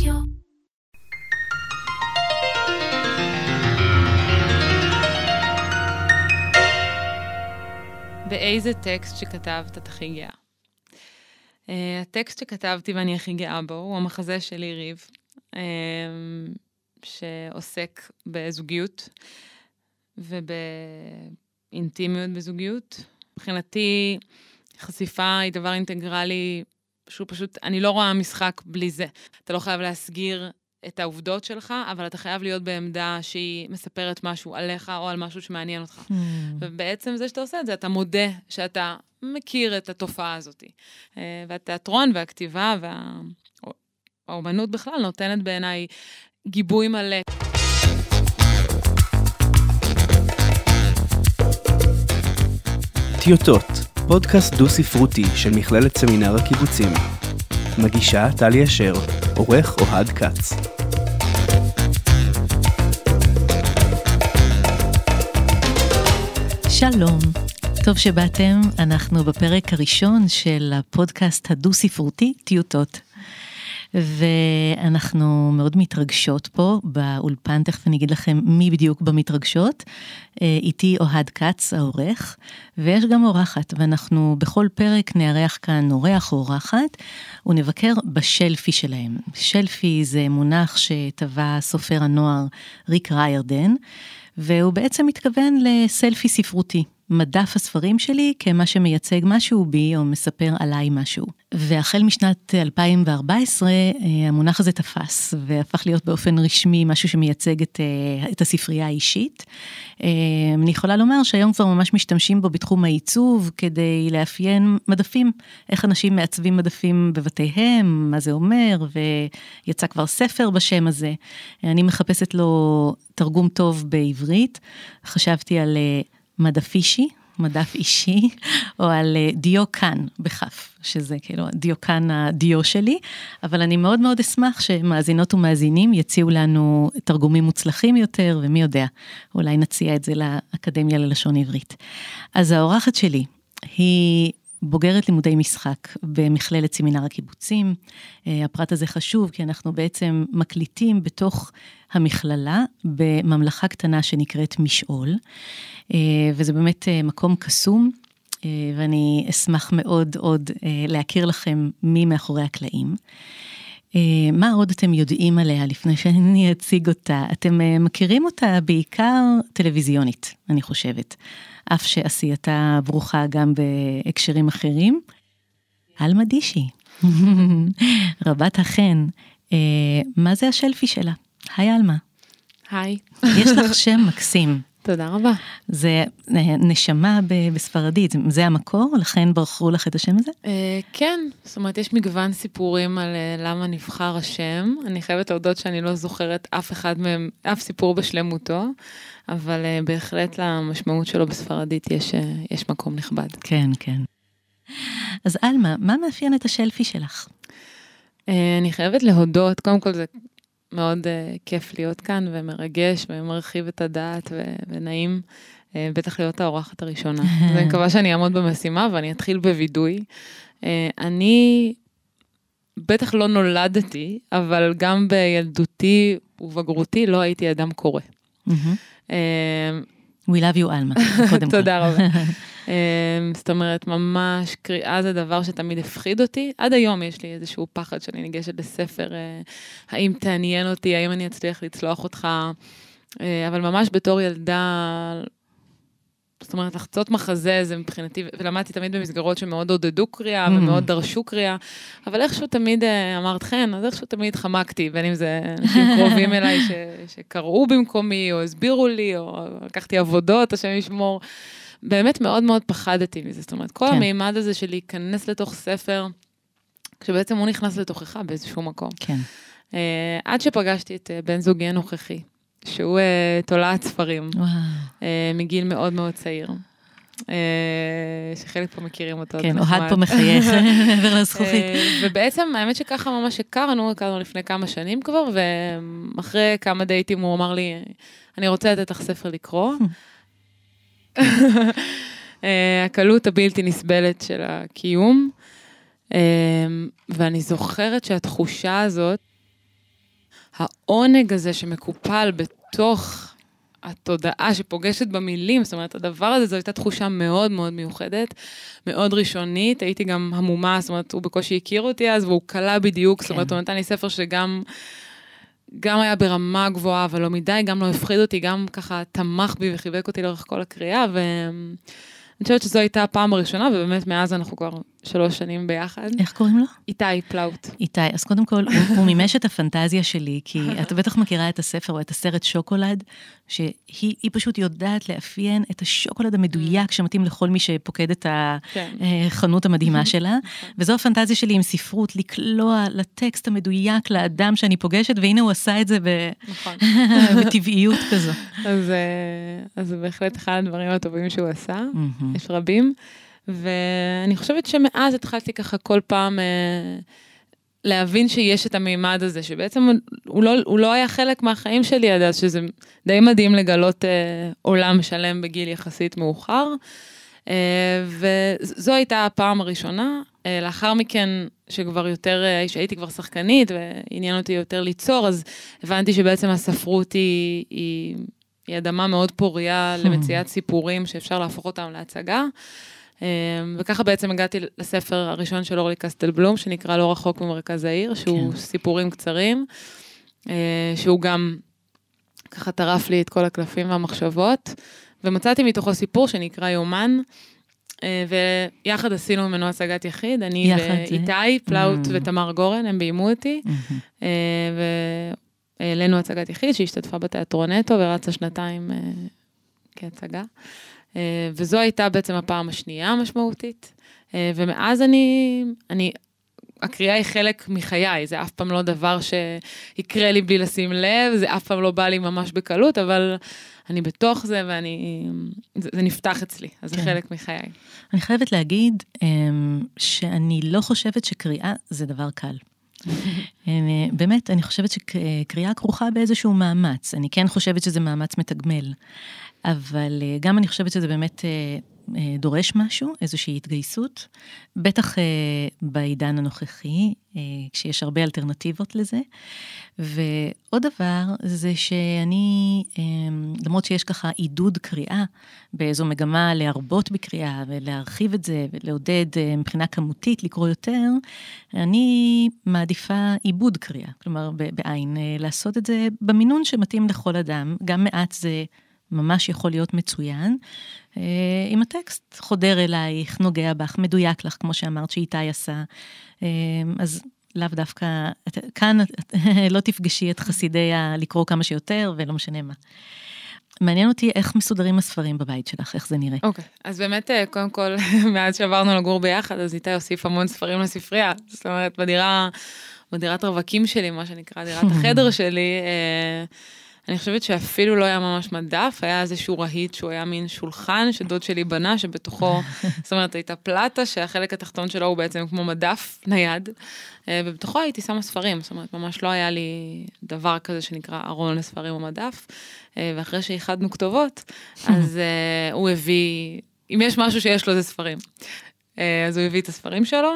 רדיו. באיזה טקסט שכתבת את הכי גאה? Uh, הטקסט שכתבתי ואני הכי גאה בו הוא המחזה שלי, ריב, uh, שעוסק בזוגיות ובאינטימיות בזוגיות. מבחינתי, חשיפה היא דבר אינטגרלי שהוא פשוט, אני לא רואה משחק בלי זה. אתה לא חייב להסגיר את העובדות שלך, אבל אתה חייב להיות בעמדה שהיא מספרת משהו עליך או על משהו שמעניין אותך. Hmm. ובעצם זה שאתה עושה את זה, אתה מודה שאתה מכיר את התופעה הזאת. אה, והתיאטרון והכתיבה והאומנות בכלל נותנת בעיניי גיבוי מלא. טיוטות, פודקאסט דו-ספרותי של מכללת סמינר הקיבוצים. מגישה טלי אשר, עורך אוהד כץ. שלום, טוב שבאתם, אנחנו בפרק הראשון של הפודקאסט הדו-ספרותי טיוטות. ואנחנו מאוד מתרגשות פה באולפן, תכף אני אגיד לכם מי בדיוק במתרגשות. אה, איתי אוהד כץ העורך, ויש גם אורחת, ואנחנו בכל פרק נארח כאן אורח או אורחת, ונבקר בשלפי שלהם. שלפי זה מונח שטבע סופר הנוער ריק ריירדן, והוא בעצם מתכוון לסלפי ספרותי. מדף הספרים שלי כמה שמייצג משהו בי או מספר עליי משהו. והחל משנת 2014 המונח הזה תפס והפך להיות באופן רשמי משהו שמייצג את, את הספרייה האישית. אני יכולה לומר שהיום כבר ממש משתמשים בו בתחום העיצוב כדי לאפיין מדפים, איך אנשים מעצבים מדפים בבתיהם, מה זה אומר, ויצא כבר ספר בשם הזה. אני מחפשת לו תרגום טוב בעברית, חשבתי על מדף אישי, מדף אישי, או על דיוקן בכף, שזה כאילו דיוקן הדיו שלי, אבל אני מאוד מאוד אשמח שמאזינות ומאזינים יציעו לנו תרגומים מוצלחים יותר, ומי יודע, אולי נציע את זה לאקדמיה ללשון עברית. אז האורחת שלי היא בוגרת לימודי משחק במכללת סמינר הקיבוצים. הפרט הזה חשוב כי אנחנו בעצם מקליטים בתוך המכללה בממלכה קטנה שנקראת משעול, וזה באמת מקום קסום, ואני אשמח מאוד עוד להכיר לכם מי מאחורי הקלעים. מה עוד אתם יודעים עליה לפני שאני אציג אותה? אתם מכירים אותה בעיקר טלוויזיונית, אני חושבת. אף שעשייתה ברוכה גם בהקשרים אחרים. עלמה דישי, רבת החן, מה זה השלפי שלה? היי עלמה. היי. יש לך שם מקסים. תודה רבה. זה נשמה בספרדית, זה המקור, לכן בחרו לך את השם הזה? כן, זאת אומרת, יש מגוון סיפורים על למה נבחר השם. אני חייבת להודות שאני לא זוכרת אף אחד מהם, אף סיפור בשלמותו, אבל בהחלט למשמעות שלו בספרדית יש, יש מקום נכבד. כן, כן. אז עלמה, מה מאפיין את השלפי שלך? אני חייבת להודות, קודם כל זה מאוד uh, כיף להיות כאן ומרגש ומרחיב את הדעת ו- ונעים, uh, בטח להיות האורחת הראשונה. ואני מקווה שאני אעמוד במשימה ואני אתחיל בווידוי. Uh, אני בטח לא נולדתי, אבל גם בילדותי ובגרותי לא הייתי אדם קורא. We love you, עלמה, קודם כל. תודה רבה. זאת אומרת, ממש קריאה זה דבר שתמיד הפחיד אותי. עד היום יש לי איזשהו פחד שאני ניגשת לספר, האם תעניין אותי, האם אני אצליח לצלוח אותך, אבל ממש בתור ילדה, זאת אומרת, לחצות מחזה זה מבחינתי, ולמדתי תמיד במסגרות שמאוד עודדו קריאה ומאוד דרשו קריאה, אבל איכשהו תמיד אמרת חן, אז איכשהו תמיד חמקתי, בין אם זה אנשים קרובים אליי ש, שקראו במקומי, או הסבירו לי, או לקחתי עבודות, השם ישמור. באמת מאוד מאוד פחדתי מזה, זאת אומרת, כל כן. המימד הזה של להיכנס לתוך ספר, כשבעצם הוא נכנס לתוכך באיזשהו מקום. כן. Uh, עד שפגשתי את uh, בן זוגי הנוכחי, שהוא uh, תולעת ספרים, uh, מגיל מאוד מאוד צעיר. שחלק פה מכירים אותו. כן, אוהד פה מחייך מעבר לזכוכית. ובעצם, האמת שככה ממש הכרנו, הכרנו לפני כמה שנים כבר, ואחרי כמה דייטים הוא אמר לי, אני רוצה לתת לך ספר לקרוא. הקלות הבלתי נסבלת של הקיום. ואני זוכרת שהתחושה הזאת העונג הזה שמקופל בתוך התודעה שפוגשת במילים, זאת אומרת, הדבר הזה, זו הייתה תחושה מאוד מאוד מיוחדת, מאוד ראשונית, הייתי גם המומה, זאת אומרת, הוא בקושי הכיר אותי אז, והוא קלע בדיוק, כן. זאת אומרת, כן. הוא נתן לי ספר שגם... גם היה ברמה גבוהה, אבל לא מדי, גם לא הפחיד אותי, גם ככה תמך בי וחיבק אותי לאורך כל הקריאה, ואני חושבת שזו הייתה הפעם הראשונה, ובאמת מאז אנחנו כבר שלוש שנים ביחד. איך קוראים לו? איתי פלאוט. איתי, אז קודם כל, הוא, הוא מימש את הפנטזיה שלי, כי את בטח מכירה את הספר או את הסרט שוקולד, שהיא פשוט יודעת לאפיין את השוקולד המדויק mm. שמתאים לכל מי שפוקד את כן. החנות המדהימה שלה, נכון. וזו הפנטזיה שלי עם ספרות, לקלוע לטקסט המדויק לאדם שאני פוגשת, והנה הוא עשה את זה ב... נכון. בטבעיות כזו. אז, אה, אז זה בהחלט אחד הדברים הטובים שהוא עשה, יש רבים. ואני חושבת שמאז התחלתי ככה כל פעם אה, להבין שיש את המימד הזה, שבעצם הוא לא, הוא לא היה חלק מהחיים שלי עד אז, שזה די מדהים לגלות אה, עולם שלם בגיל יחסית מאוחר. אה, וזו הייתה הפעם הראשונה. לאחר מכן, שכבר יותר, שהייתי כבר שחקנית ועניין אותי יותר ליצור, אז הבנתי שבעצם הספרות היא, היא, היא אדמה מאוד פוריה. למציאת סיפורים שאפשר להפוך אותם להצגה. אמ, וככה בעצם הגעתי לספר הראשון של אורלי קסטלבלום, שנקרא לא רחוק ממרכז העיר, שהוא כן. סיפורים קצרים, אה, שהוא גם ככה טרף לי את כל הקלפים והמחשבות, ומצאתי מתוכו סיפור שנקרא יומן. אה, ויחד עשינו ממנו הצגת יחיד, אני ואיתי, פלאוט mm. ותמר גורן, הם ביימו אותי, mm-hmm. והעלינו הצגת יחיד שהשתתפה בתיאטרון נטו ורצה שנתיים כהצגה. אה, וזו הייתה בעצם הפעם השנייה המשמעותית. אה, ומאז אני, אני, הקריאה היא חלק מחיי, זה אף פעם לא דבר שיקרה לי בלי לשים לב, זה אף פעם לא בא לי ממש בקלות, אבל אני בתוך זה ואני, זה, זה נפתח אצלי, אז כן. זה חלק מחיי. אני חייבת להגיד אמ, שאני לא חושבת שקריאה זה דבר קל. אמ, באמת, אני חושבת שקריאה כרוכה באיזשהו מאמץ. אני כן חושבת שזה מאמץ מתגמל. אבל אה, גם אני חושבת שזה באמת אה, אה, דורש משהו, איזושהי התגייסות, בטח בעידן הנוכחי, כשיש הרבה אלטרנטיבות לזה. ועוד דבר זה שאני, למרות שיש ככה עידוד קריאה, באיזו מגמה להרבות בקריאה ולהרחיב את זה ולעודד מבחינה כמותית לקרוא יותר, אני מעדיפה עיבוד קריאה, כלומר בעין, לעשות את זה במינון שמתאים לכל אדם, גם מעט זה... ממש יכול להיות מצוין. אה, אם הטקסט חודר אלייך, נוגע בך, מדויק לך, כמו שאמרת שאיתי עשה, אה, אז לאו דווקא, כאן לא תפגשי את חסידי הלקרוא כמה שיותר, ולא משנה מה. מעניין אותי איך מסודרים הספרים בבית שלך, איך זה נראה. אוקיי, okay. אז באמת, אה, קודם כל, מאז שעברנו לגור ביחד, אז איתי הוסיף המון ספרים לספרייה. זאת אומרת, בדירה, בדירת רווקים שלי, מה שנקרא, דירת החדר שלי, אני חושבת שאפילו לא היה ממש מדף, היה איזשהו רהיט שהוא היה מין שולחן שדוד שלי בנה, שבתוכו, זאת אומרת, הייתה פלטה שהחלק התחתון שלו הוא בעצם כמו מדף נייד, אה, ובתוכו הייתי שמה ספרים, זאת אומרת, ממש לא היה לי דבר כזה שנקרא ארון לספרים או מדף, אה, ואחרי שאיחדנו כתובות, אז uh, הוא הביא, אם יש משהו שיש לו זה ספרים. אז הוא הביא את הספרים שלו.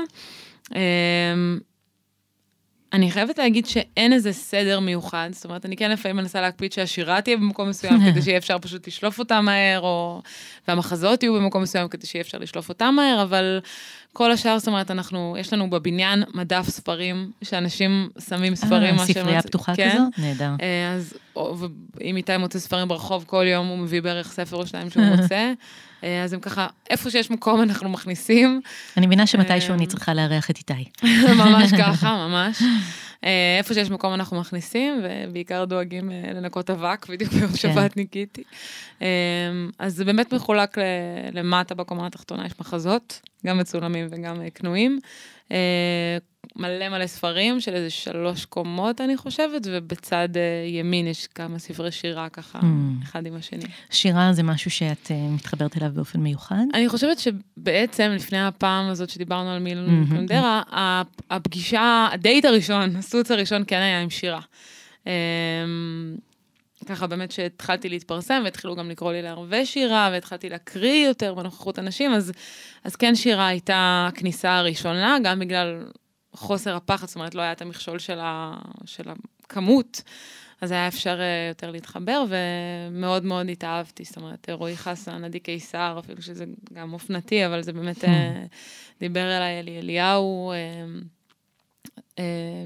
אני חייבת להגיד שאין איזה סדר מיוחד, זאת אומרת, אני כן לפעמים מנסה להקפיד שהשירה תהיה במקום מסוים כדי שיהיה אפשר פשוט לשלוף אותה מהר, או... והמחזות יהיו במקום מסוים כדי שיהיה אפשר לשלוף אותה מהר, אבל כל השאר, זאת אומרת, אנחנו, יש לנו בבניין מדף ספרים, שאנשים שמים ספרים. אה, ספרייה פתוחה כן? כזו? נהדר. אה, אז אם איתי מוצא ספרים ברחוב כל יום, הוא מביא בערך ספר או שניים שהוא מוצא. אה, אז הם ככה, איפה שיש מקום אנחנו מכניסים. אני מבינה שמתישהו אני צריכה לארח את איתי. ממש ככה, ממש. איפה שיש מקום אנחנו מכניסים, ובעיקר דואגים לנקות אבק, בדיוק ביום כן. שבת ניקיתי. אז זה באמת מחולק למטה בקומה התחתונה, יש מחזות, גם מצולמים וגם קנויים. מלא מלא ספרים של איזה שלוש קומות, אני חושבת, ובצד uh, ימין יש כמה ספרי שירה ככה, mm. אחד עם השני. שירה זה משהו שאת uh, מתחברת אליו באופן מיוחד? אני חושבת שבעצם, לפני הפעם הזאת שדיברנו על מילון mm-hmm. קונדרה, הפגישה, הדייט הראשון, הסוץ הראשון כן היה עם שירה. Um, ככה באמת שהתחלתי להתפרסם, והתחילו גם לקרוא לי לערבי שירה, והתחלתי להקריא יותר בנוכחות אנשים, אז, אז כן שירה הייתה הכניסה הראשונה, גם בגלל חוסר הפחד, זאת אומרת, לא היה את המכשול של, ה, של כמות, אז היה אפשר אה, יותר להתחבר, ומאוד מאוד התאהבתי. זאת אומרת, רועי חסן, עדי קיסר, אפילו שזה גם אופנתי, אבל זה באמת אה, דיבר אליי אלי אליהו,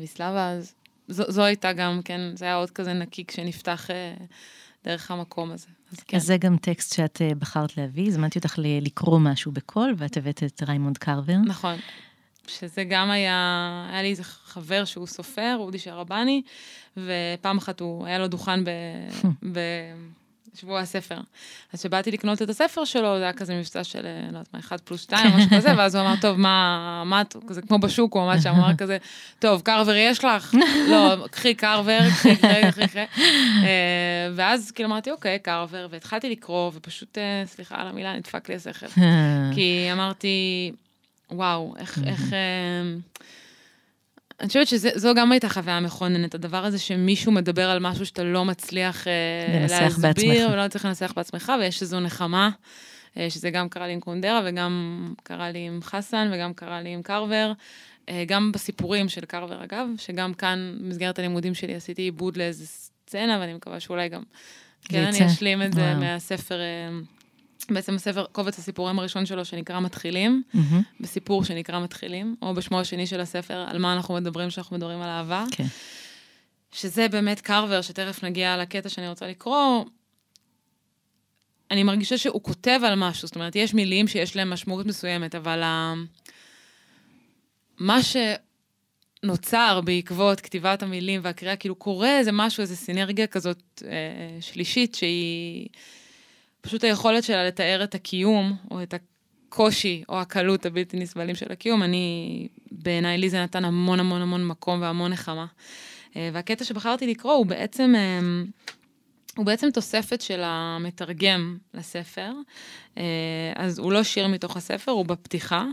ויסלבה, אז זו, זו הייתה גם, כן, זה היה עוד כזה נקי כשנפתח דרך המקום הזה. אז כן. אז זה גם טקסט שאת בחרת להביא, הזמנתי אותך לקרוא משהו בקול, ואת הבאת את ריימונד קרבר. נכון. שזה גם היה, היה לי איזה חבר שהוא סופר, אודי שרבני, ופעם אחת הוא, היה לו דוכן ב... בשבוע הספר. אז כשבאתי לקנות את הספר שלו, זה היה כזה מבצע של, אה, לא יודעת מה, אחד פלוס שתיים, משהו כזה, ואז הוא אמר, טוב, מה, מה את, כזה כמו בשוק, הוא ממש אמר כזה, טוב, קרבר יש לך? לא, קחי קרבר, קחי, קחי, קחי, קחי. אה, ואז כאילו אמרתי, אוקיי, קרבר, והתחלתי לקרוא, ופשוט, אה, סליחה על המילה, נדפק לי השכל. כי אמרתי, וואו, איך, איך... אני חושבת שזו גם הייתה חוויה מכוננת, הדבר הזה שמישהו מדבר על משהו שאתה לא מצליח אה, להסביר. ולא צריך לנסח בעצמך, ויש איזו נחמה, אה, שזה גם קרה לי עם קונדרה, וגם קרה לי עם חסן, וגם קרה לי עם קרבר. אה, גם בסיפורים של קרבר, אגב, שגם כאן, במסגרת הלימודים שלי, עשיתי עיבוד לאיזה סצנה, ואני מקווה שאולי גם, כן, אני אשלים את זה מהספר... בעצם הספר, קובץ הסיפורים הראשון שלו, שנקרא מתחילים, mm-hmm. בסיפור שנקרא מתחילים, או בשמו השני של הספר, על מה אנחנו מדברים כשאנחנו מדברים על אהבה. כן. שזה באמת קרבר, שתכף נגיע לקטע שאני רוצה לקרוא. אני מרגישה שהוא כותב על משהו, זאת אומרת, יש מילים שיש להם משמעות מסוימת, אבל ה... מה שנוצר בעקבות כתיבת המילים והקריאה, כאילו קורה איזה משהו, איזה סינרגיה כזאת אה, שלישית, שהיא... פשוט היכולת שלה לתאר את הקיום, או את הקושי, או הקלות הבלתי נסבלים של הקיום, אני, בעיניי לי זה נתן המון המון המון מקום והמון נחמה. אה, והקטע שבחרתי לקרוא הוא בעצם, אה, הוא בעצם תוספת של המתרגם לספר. אה, אז הוא לא שיר מתוך הספר, הוא בפתיחה,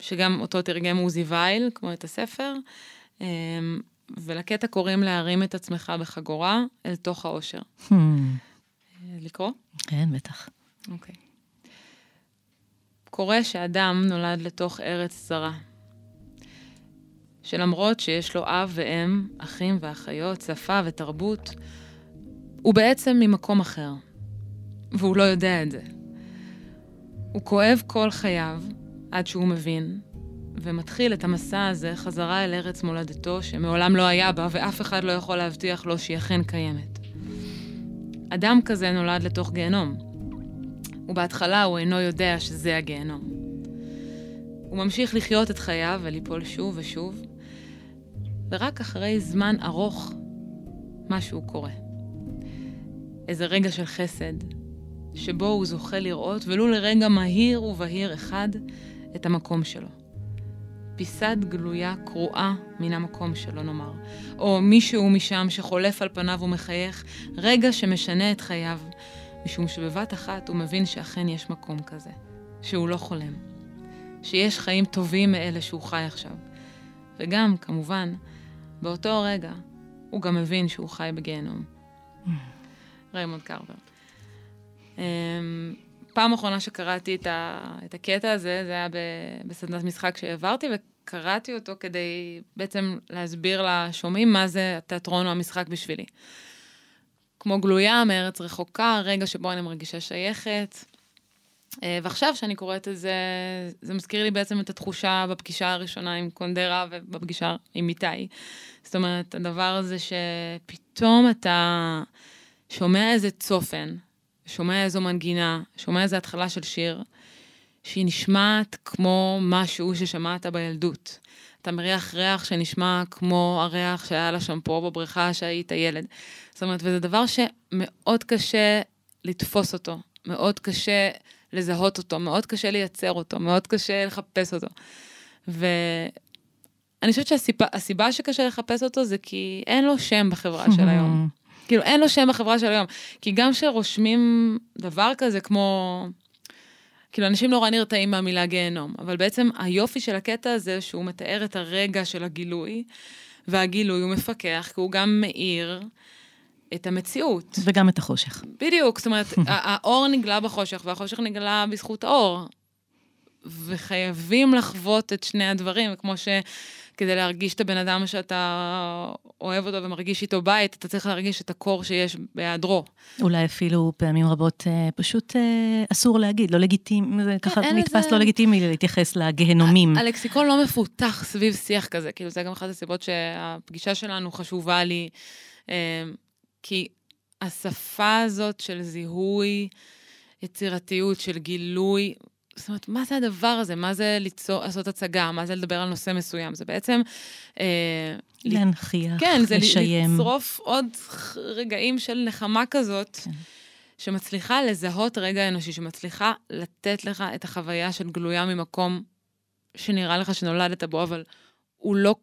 שגם אותו תרגם עוזי וייל, כמו את הספר. ולקטע קוראים להרים את עצמך בחגורה אל תוך האושר. Hmm. לקרוא? כן, בטח. אוקיי. קורה שאדם נולד לתוך ארץ זרה, שלמרות שיש לו אב ואם, אחים ואחיות, שפה ותרבות, הוא בעצם ממקום אחר, והוא לא יודע את זה. הוא כואב כל חייו עד שהוא מבין, ומתחיל את המסע הזה חזרה אל ארץ מולדתו, שמעולם לא היה בה, ואף אחד לא יכול להבטיח לו שהיא אכן קיימת. אדם כזה נולד לתוך גיהנום, ובהתחלה הוא אינו יודע שזה הגיהנום. הוא ממשיך לחיות את חייו וליפול שוב ושוב, ורק אחרי זמן ארוך משהו קורה. איזה רגע של חסד, שבו הוא זוכה לראות, ולו לרגע מהיר ובהיר אחד, את המקום שלו. פיסת גלויה קרועה מן המקום שלו, נאמר. או מישהו משם שחולף על פניו ומחייך, רגע שמשנה את חייו, משום שבבת אחת הוא מבין שאכן יש מקום כזה, שהוא לא חולם, שיש חיים טובים מאלה שהוא חי עכשיו. וגם, כמובן, באותו רגע, הוא גם מבין שהוא חי בגיהנום. ריימונד קרבר. פעם אחרונה שקראתי את, ה, את הקטע הזה, זה היה בסדנת משחק שהעברתי, וקראתי אותו כדי בעצם להסביר לשומעים מה זה התיאטרון או המשחק בשבילי. כמו גלויה מארץ רחוקה, רגע שבו אני מרגישה שייכת. אה, ועכשיו שאני קוראת את זה, זה מזכיר לי בעצם את התחושה בפגישה הראשונה עם קונדרה ובפגישה עם איתי. זאת אומרת, הדבר הזה שפתאום אתה שומע איזה צופן, שומע איזו מנגינה, שומע איזו התחלה של שיר, שהיא נשמעת כמו משהו ששמעת בילדות. אתה מריח ריח שנשמע כמו הריח שהיה לה שמפו בבריכה שהיית ילד. זאת אומרת, וזה דבר שמאוד קשה לתפוס אותו, מאוד קשה לזהות אותו, מאוד קשה לייצר אותו, מאוד קשה לחפש אותו. ואני חושבת שהסיבה שקשה לחפש אותו זה כי אין לו שם בחברה של היום. כאילו, אין לו שם בחברה של היום. כי גם כשרושמים דבר כזה כמו... כאילו, אנשים נורא נרתעים מהמילה גיהנום, אבל בעצם היופי של הקטע הזה, שהוא מתאר את הרגע של הגילוי, והגילוי הוא מפקח, כי הוא גם מאיר את המציאות. וגם את החושך. בדיוק, זאת אומרת, האור נגלה בחושך, והחושך נגלה בזכות האור. וחייבים לחוות את שני הדברים, כמו ש... כדי להרגיש את הבן אדם שאתה אוהב אותו ומרגיש איתו בית, אתה צריך להרגיש את הקור שיש בהיעדרו. אולי אפילו פעמים רבות אה, פשוט אה, אסור להגיד, לא לגיטימי, זה ככה אין נתפס לזה- לא לגיטימי להתייחס לגיהנומים. הלקסיקון לא מפותח סביב שיח כזה, כאילו זה גם אחת הסיבות שהפגישה שלנו חשובה לי, אה, כי השפה הזאת של זיהוי, יצירתיות, של גילוי, זאת אומרת, מה זה הדבר הזה? מה זה ליצור, לעשות הצגה? מה זה לדבר על נושא מסוים? זה בעצם... אה, להנכיח, כן, זה לשיים. לצרוף עוד רגעים של נחמה כזאת, כן. שמצליחה לזהות רגע אנושי, שמצליחה לתת לך את החוויה של גלויה ממקום שנראה לך שנולדת בו, אבל הוא לא,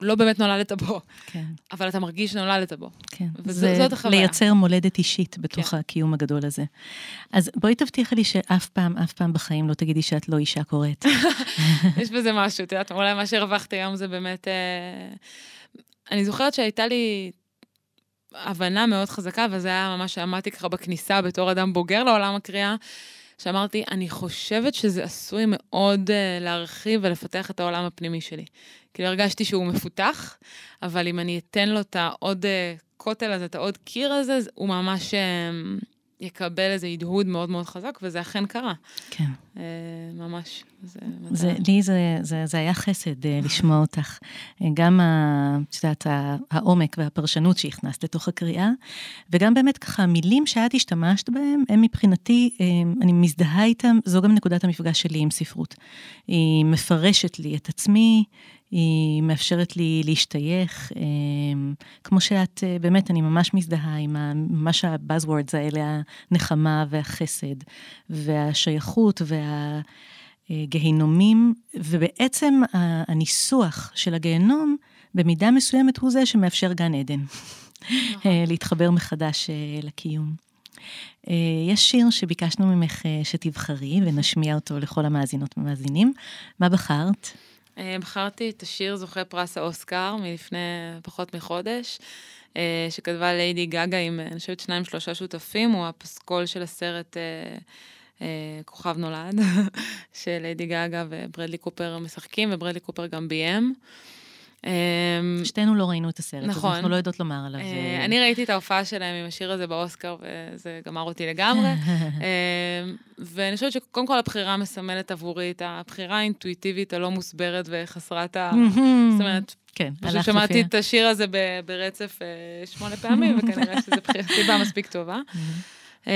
לא באמת נולדת בו, כן, אבל אתה מרגיש שנולדת בו. כן. וזו- זה זאת החוויה. כן. לייצר מולדת אישית בתוך הקיום הגדול הזה. אז בואי תבטיחי לי שאף פעם, אף פעם בחיים לא תגידי שאת לא אישה קוראת. יש בזה משהו, את יודעת, אולי מה שהרווחתי היום זה באמת... אה, אני זוכרת שהייתה לי הבנה מאוד חזקה, וזה היה ממש שעמדתי ככה בכניסה בתור אדם בוגר לעולם הקריאה, שאמרתי, אני חושבת שזה עשוי מאוד אה, להרחיב ולפתח את העולם הפנימי שלי. כאילו הרגשתי שהוא מפותח, אבל אם אני אתן לו את העוד אה, כותל הזה, את העוד קיר הזה, הוא ממש אה, יקבל איזה הדהוד מאוד מאוד חזק, וזה אכן קרה. כן. אה, ממש. זה, לי זה, זה, זה היה חסד אה, לשמוע אותך. אה, גם, את יודעת, העומק והפרשנות שהכנסת לתוך הקריאה, וגם באמת ככה, המילים שאת השתמשת בהם, הם מבחינתי, אה, אני מזדהה איתם, זו גם נקודת המפגש שלי עם ספרות. היא מפרשת לי את עצמי, היא מאפשרת לי להשתייך, כמו שאת, באמת, אני ממש מזדהה עם ממש ה-buzzwords האלה, הנחמה והחסד, והשייכות וה... גיהינומים, ובעצם הניסוח של הגיהנום, במידה מסוימת הוא זה שמאפשר גן עדן. אה, להתחבר מחדש אה, לקיום. אה, יש שיר שביקשנו ממך אה, שתבחרי ונשמיע אותו לכל המאזינות והמאזינים. מה בחרת? אה, בחרתי את השיר זוכה פרס האוסקר מלפני פחות מחודש, אה, שכתבה ליידי גגה עם, אה, אני חושבת, שניים שלושה שותפים, הוא הפסקול של הסרט אה, אה, כוכב נולד, שליידי גגה וברדלי קופר משחקים, וברדלי קופר גם ביים. אה, שתינו לא ראינו את הסרט, נכון. אז אנחנו לא יודעות לומר עליו. אה, אה, אני ראיתי את ההופעה שלהם עם השיר הזה באוסקר, וזה גמר אותי לגמרי. אה, ואני חושבת שקודם כל הבחירה מסמלת עבורי את הבחירה האינטואיטיבית הלא מוסברת וחסרת ה... זאת אומרת, כן, פשוט שמעתי את השיר הזה ברצף אה, שמונה פעמים, וכנראה שזו סיבה מספיק טובה. אה,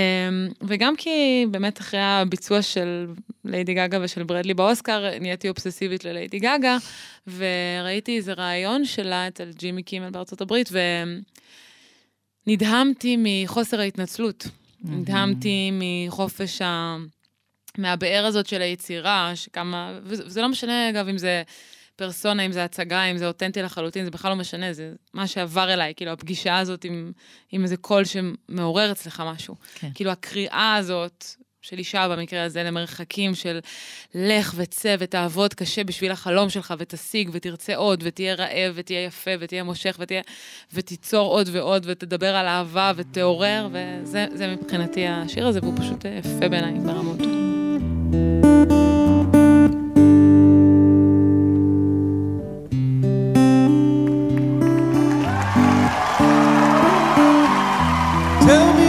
וגם כי באמת אחרי הביצוע של ליידי גגה ושל ברדלי באוסקר, נהייתי אובססיבית לליידי גגה, וראיתי איזה ראיון שלה אצל ג'ימי קימל בארצות הברית, ונדהמתי מחוסר ההתנצלות. נדהמתי מחופש ה... מהבאר הזאת של היצירה, שכמה... וזה לא משנה, אגב, אם זה פרסונה, אם זה הצגה, אם זה אותנטי לחלוטין, זה בכלל לא משנה, זה מה שעבר אליי, כאילו, הפגישה הזאת עם, עם איזה קול שמעורר אצלך משהו. כן. כאילו, הקריאה הזאת של אישה, במקרה הזה, למרחקים של לך וצא ותעבוד קשה בשביל החלום שלך, ותשיג ותרצה עוד, ותהיה רעב, ותהיה יפה, ותהיה מושך, ותהיה... ותיצור עוד ועוד, ותדבר על אהבה, ותעורר, וזה זה מבחינתי השיר הזה, והוא פשוט יפה בעיניי ברמות.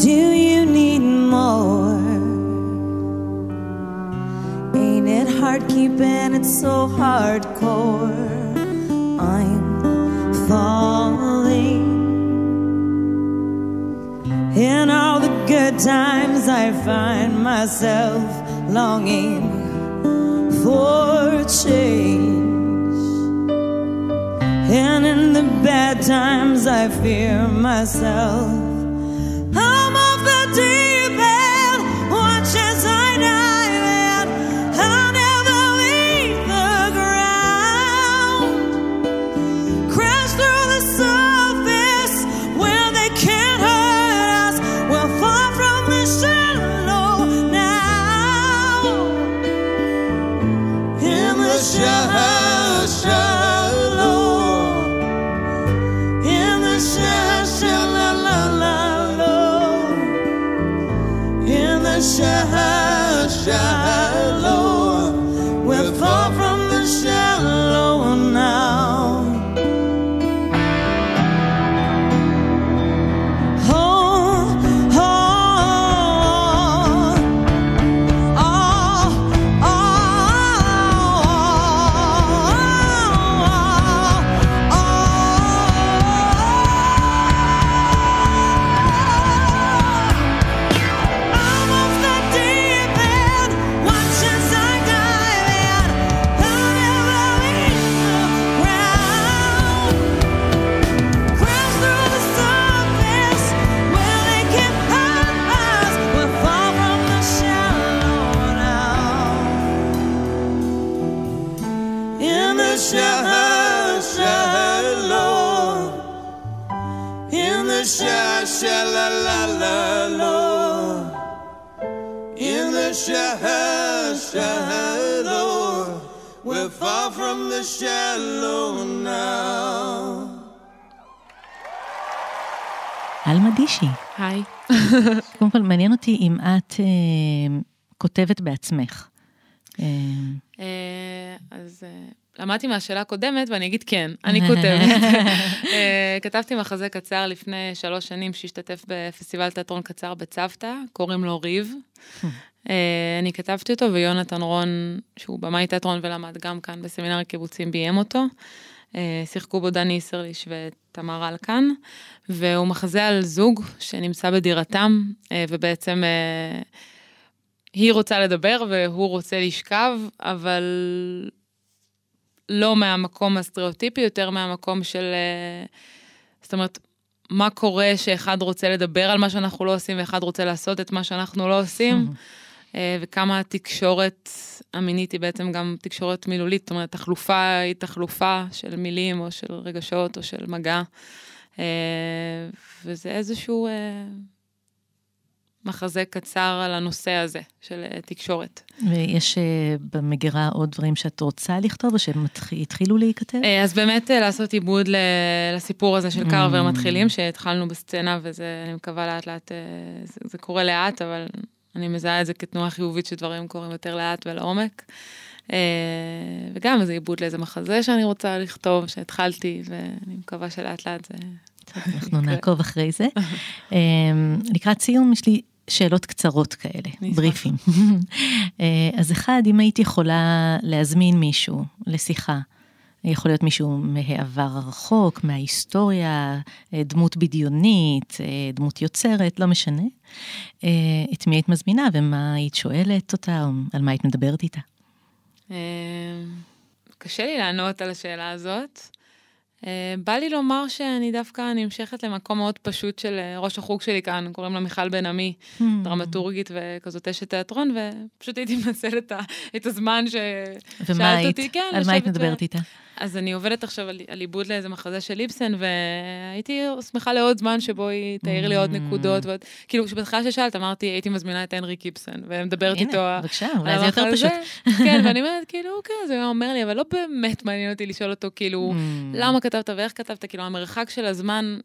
Do you need more? Ain't it hard? keeping it so hardcore. I'm falling. In all the good times, I find myself longing for change. And in the bad times, I fear myself. Now. עלמה דישי, היי. קודם כל מעניין אותי אם את אה, כותבת בעצמך. אה, אה, אז אה, למדתי מהשאלה הקודמת, ואני אגיד כן, אני כותבת. אה, כתבתי מחזה קצר לפני שלוש שנים שהשתתף בפסטיבל תיאטרון קצר בצוותא, קוראים לו ריב. אה, אני כתבתי אותו, ויונתן רון, שהוא במאי תיאטרון ולמד גם כאן בסמינר הקיבוצים, ביים אותו. אה, שיחקו בו דני איסרליש ותמר אלקן, והוא מחזה על זוג שנמצא בדירתם, אה, ובעצם היא רוצה לדבר והוא רוצה לשכב, אבל לא מהמקום הסטריאוטיפי, יותר מהמקום של... זאת אומרת, מה קורה שאחד רוצה לדבר על מה שאנחנו לא עושים ואחד רוצה לעשות את מה שאנחנו לא עושים, וכמה התקשורת המינית היא בעצם גם תקשורת מילולית, זאת אומרת, תחלופה היא תחלופה של מילים או של רגשות או של מגע, אה, וזה איזשהו אה, מחזה קצר על הנושא הזה של אה, תקשורת. ויש אה, במגירה עוד דברים שאת רוצה לכתוב, או שהתחילו להיכתב? אה, אז באמת אה, לעשות עיבוד לסיפור הזה של קרבר מתחילים, שהתחלנו בסצנה, וזה, אני מקווה לאט לאט, אה, זה, זה קורה לאט, אבל אני מזהה את זה כתנועה חיובית שדברים קורים יותר לאט ולעומק. אה, וגם איזה עיבוד לאיזה מחזה שאני רוצה לכתוב, שהתחלתי, ואני מקווה שלאט לאט זה... אנחנו. נעקוב אחרי זה. אה, לקראת סיום, יש לי שאלות קצרות כאלה. בריפים. אה, אז אחד, אם היית יכולה להזמין מישהו לשיחה, יכול להיות מישהו מהעבר הרחוק, מההיסטוריה, אה, דמות בדיונית, אה, דמות יוצרת, לא משנה. אה, את מי היית מזמינה ומה היית שואלת אותה, או על מה היית מדברת איתה? קשה לי לענות על השאלה הזאת. בא לי לומר שאני דווקא נמשכת למקום מאוד פשוט של ראש החוג שלי כאן, קוראים לה מיכל בן עמי, דרמטורגית וכזאת אשת תיאטרון, ופשוט הייתי מנצלת את הזמן ש... ומה שאלת היית? אותי, כן, על מה היית מדברת איתה? אז אני עובדת עכשיו על, על עיבוד לאיזה מחזה של ליבסן, והייתי שמחה לעוד זמן שבו היא תעיר לי עוד Mm. נקודות, ועוד, כאילו, כשבהתחלה ששאלת, אמרתי, הייתי מזמינה את הנרי קיפסן, ומדברת איתו הנה, בבקשה, אולי זה יותר. פשוט. כן, ואני אומרת, כאילו, אוקיי, אז הוא אומר לי, אבל לא באמת מעניין אותי לשאול אותו, כאילו, Mm. למה כתבת ואיך כתבת, כאילו, המרחק של הזמן,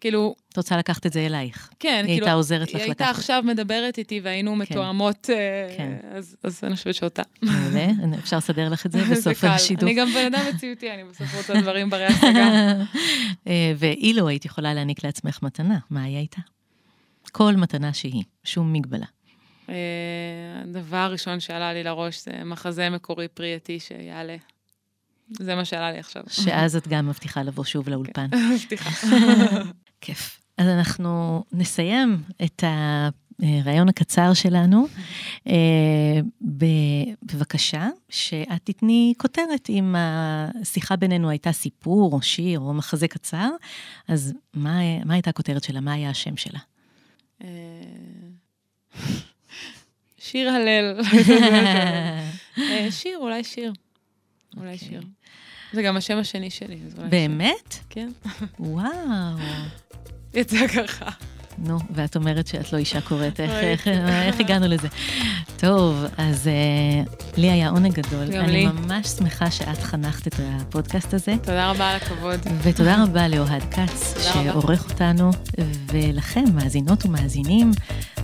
כאילו, את רוצה לקחת את זה אלייך. כן, היא כאילו, הייתה עוזרת לך היא הייתה לקחת. עכשיו מדברת איתי והיינו מתואמות, אה, כן. אז אז אני חושבת שאותה. מעולה, אפשר לסדר לך את זה בסוף. השידור. אני גם בן אדם מציאותי, אני בסוף רוצה דברים ברי השגה. אה, ואילו היית יכולה להעניק לעצמך מתנה, מה היה איתה? כל מתנה שהיא, שום מגבלה. אה, הדבר הראשון שעלה לי לראש זה מחזה מקורי פרי עטי שיעלה. זה מה שעלה לי עכשיו. שאז את גם מבטיחה לבוא שוב לאולפן. סליחה. כיף. אז אנחנו נסיים את הרעיון הקצר שלנו. אה, בבקשה, שאת תתני כותרת אם השיחה בינינו הייתה סיפור או שיר או מחזה קצר, אז מה, מה הייתה הכותרת שלה? מה היה השם שלה? אה, שיר הלל. אה, שיר, אולי שיר. אולי אוקיי. שיר. זה גם השם השני שלי. באמת? כן. וואו. יצא ככה. נו, ואת אומרת שאת לא אישה קוראת, איך. איך, איך הגענו לזה? טוב, אז אה, לי היה עונג גדול. גם אני לי. ממש שמחה שאת חנכת את הפודקאסט הזה. תודה רבה על הכבוד. ותודה רבה לאוהד כץ, רבה. שעורך אותנו, ולכם, מאזינות ומאזינים,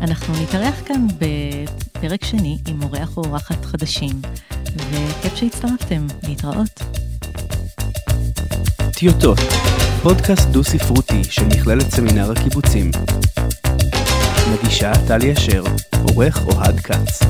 אנחנו נתארח כאן בפרק שני עם אורח או אורחת חדשים, וכיף שהצטרפתם, להתראות. טיוטות, פודקאסט דו-ספרותי של מכללת סמינר הקיבוצים. מגישה טלי אשר, עורך אוהד כץ.